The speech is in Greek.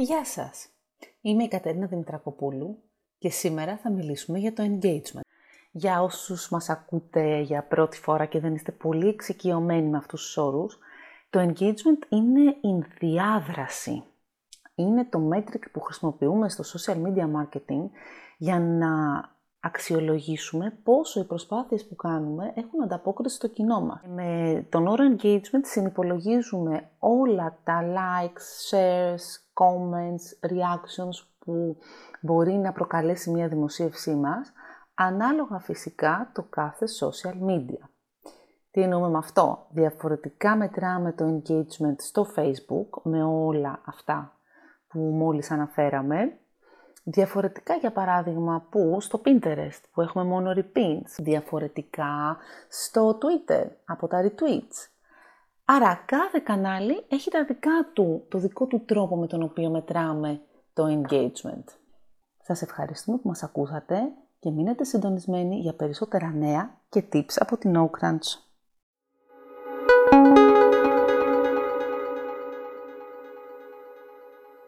Γεια σας! Είμαι η Κατερίνα Δημητρακοπούλου και σήμερα θα μιλήσουμε για το engagement. Για όσους μας ακούτε για πρώτη φορά και δεν είστε πολύ εξοικειωμένοι με αυτούς τους όρους, το engagement είναι η διάδραση. Είναι το metric που χρησιμοποιούμε στο social media marketing για να αξιολογήσουμε πόσο οι προσπάθειες που κάνουμε έχουν ανταπόκριση στο κοινό μας. Με τον όρο engagement συνυπολογίζουμε όλα τα likes, shares, comments, reactions που μπορεί να προκαλέσει μια δημοσίευσή μας, ανάλογα φυσικά το κάθε social media. Τι εννοούμε με αυτό; Διαφορετικά μετράμε το engagement στο Facebook με όλα αυτά που μόλις αναφέραμε Διαφορετικά για παράδειγμα που στο Pinterest που έχουμε μόνο repins. Διαφορετικά στο Twitter από τα retweets. Άρα κάθε κανάλι έχει τα δικά του, το δικό του τρόπο με τον οποίο μετράμε το engagement. Σας ευχαριστούμε που μας ακούσατε και μείνετε συντονισμένοι για περισσότερα νέα και tips από την OCrunch.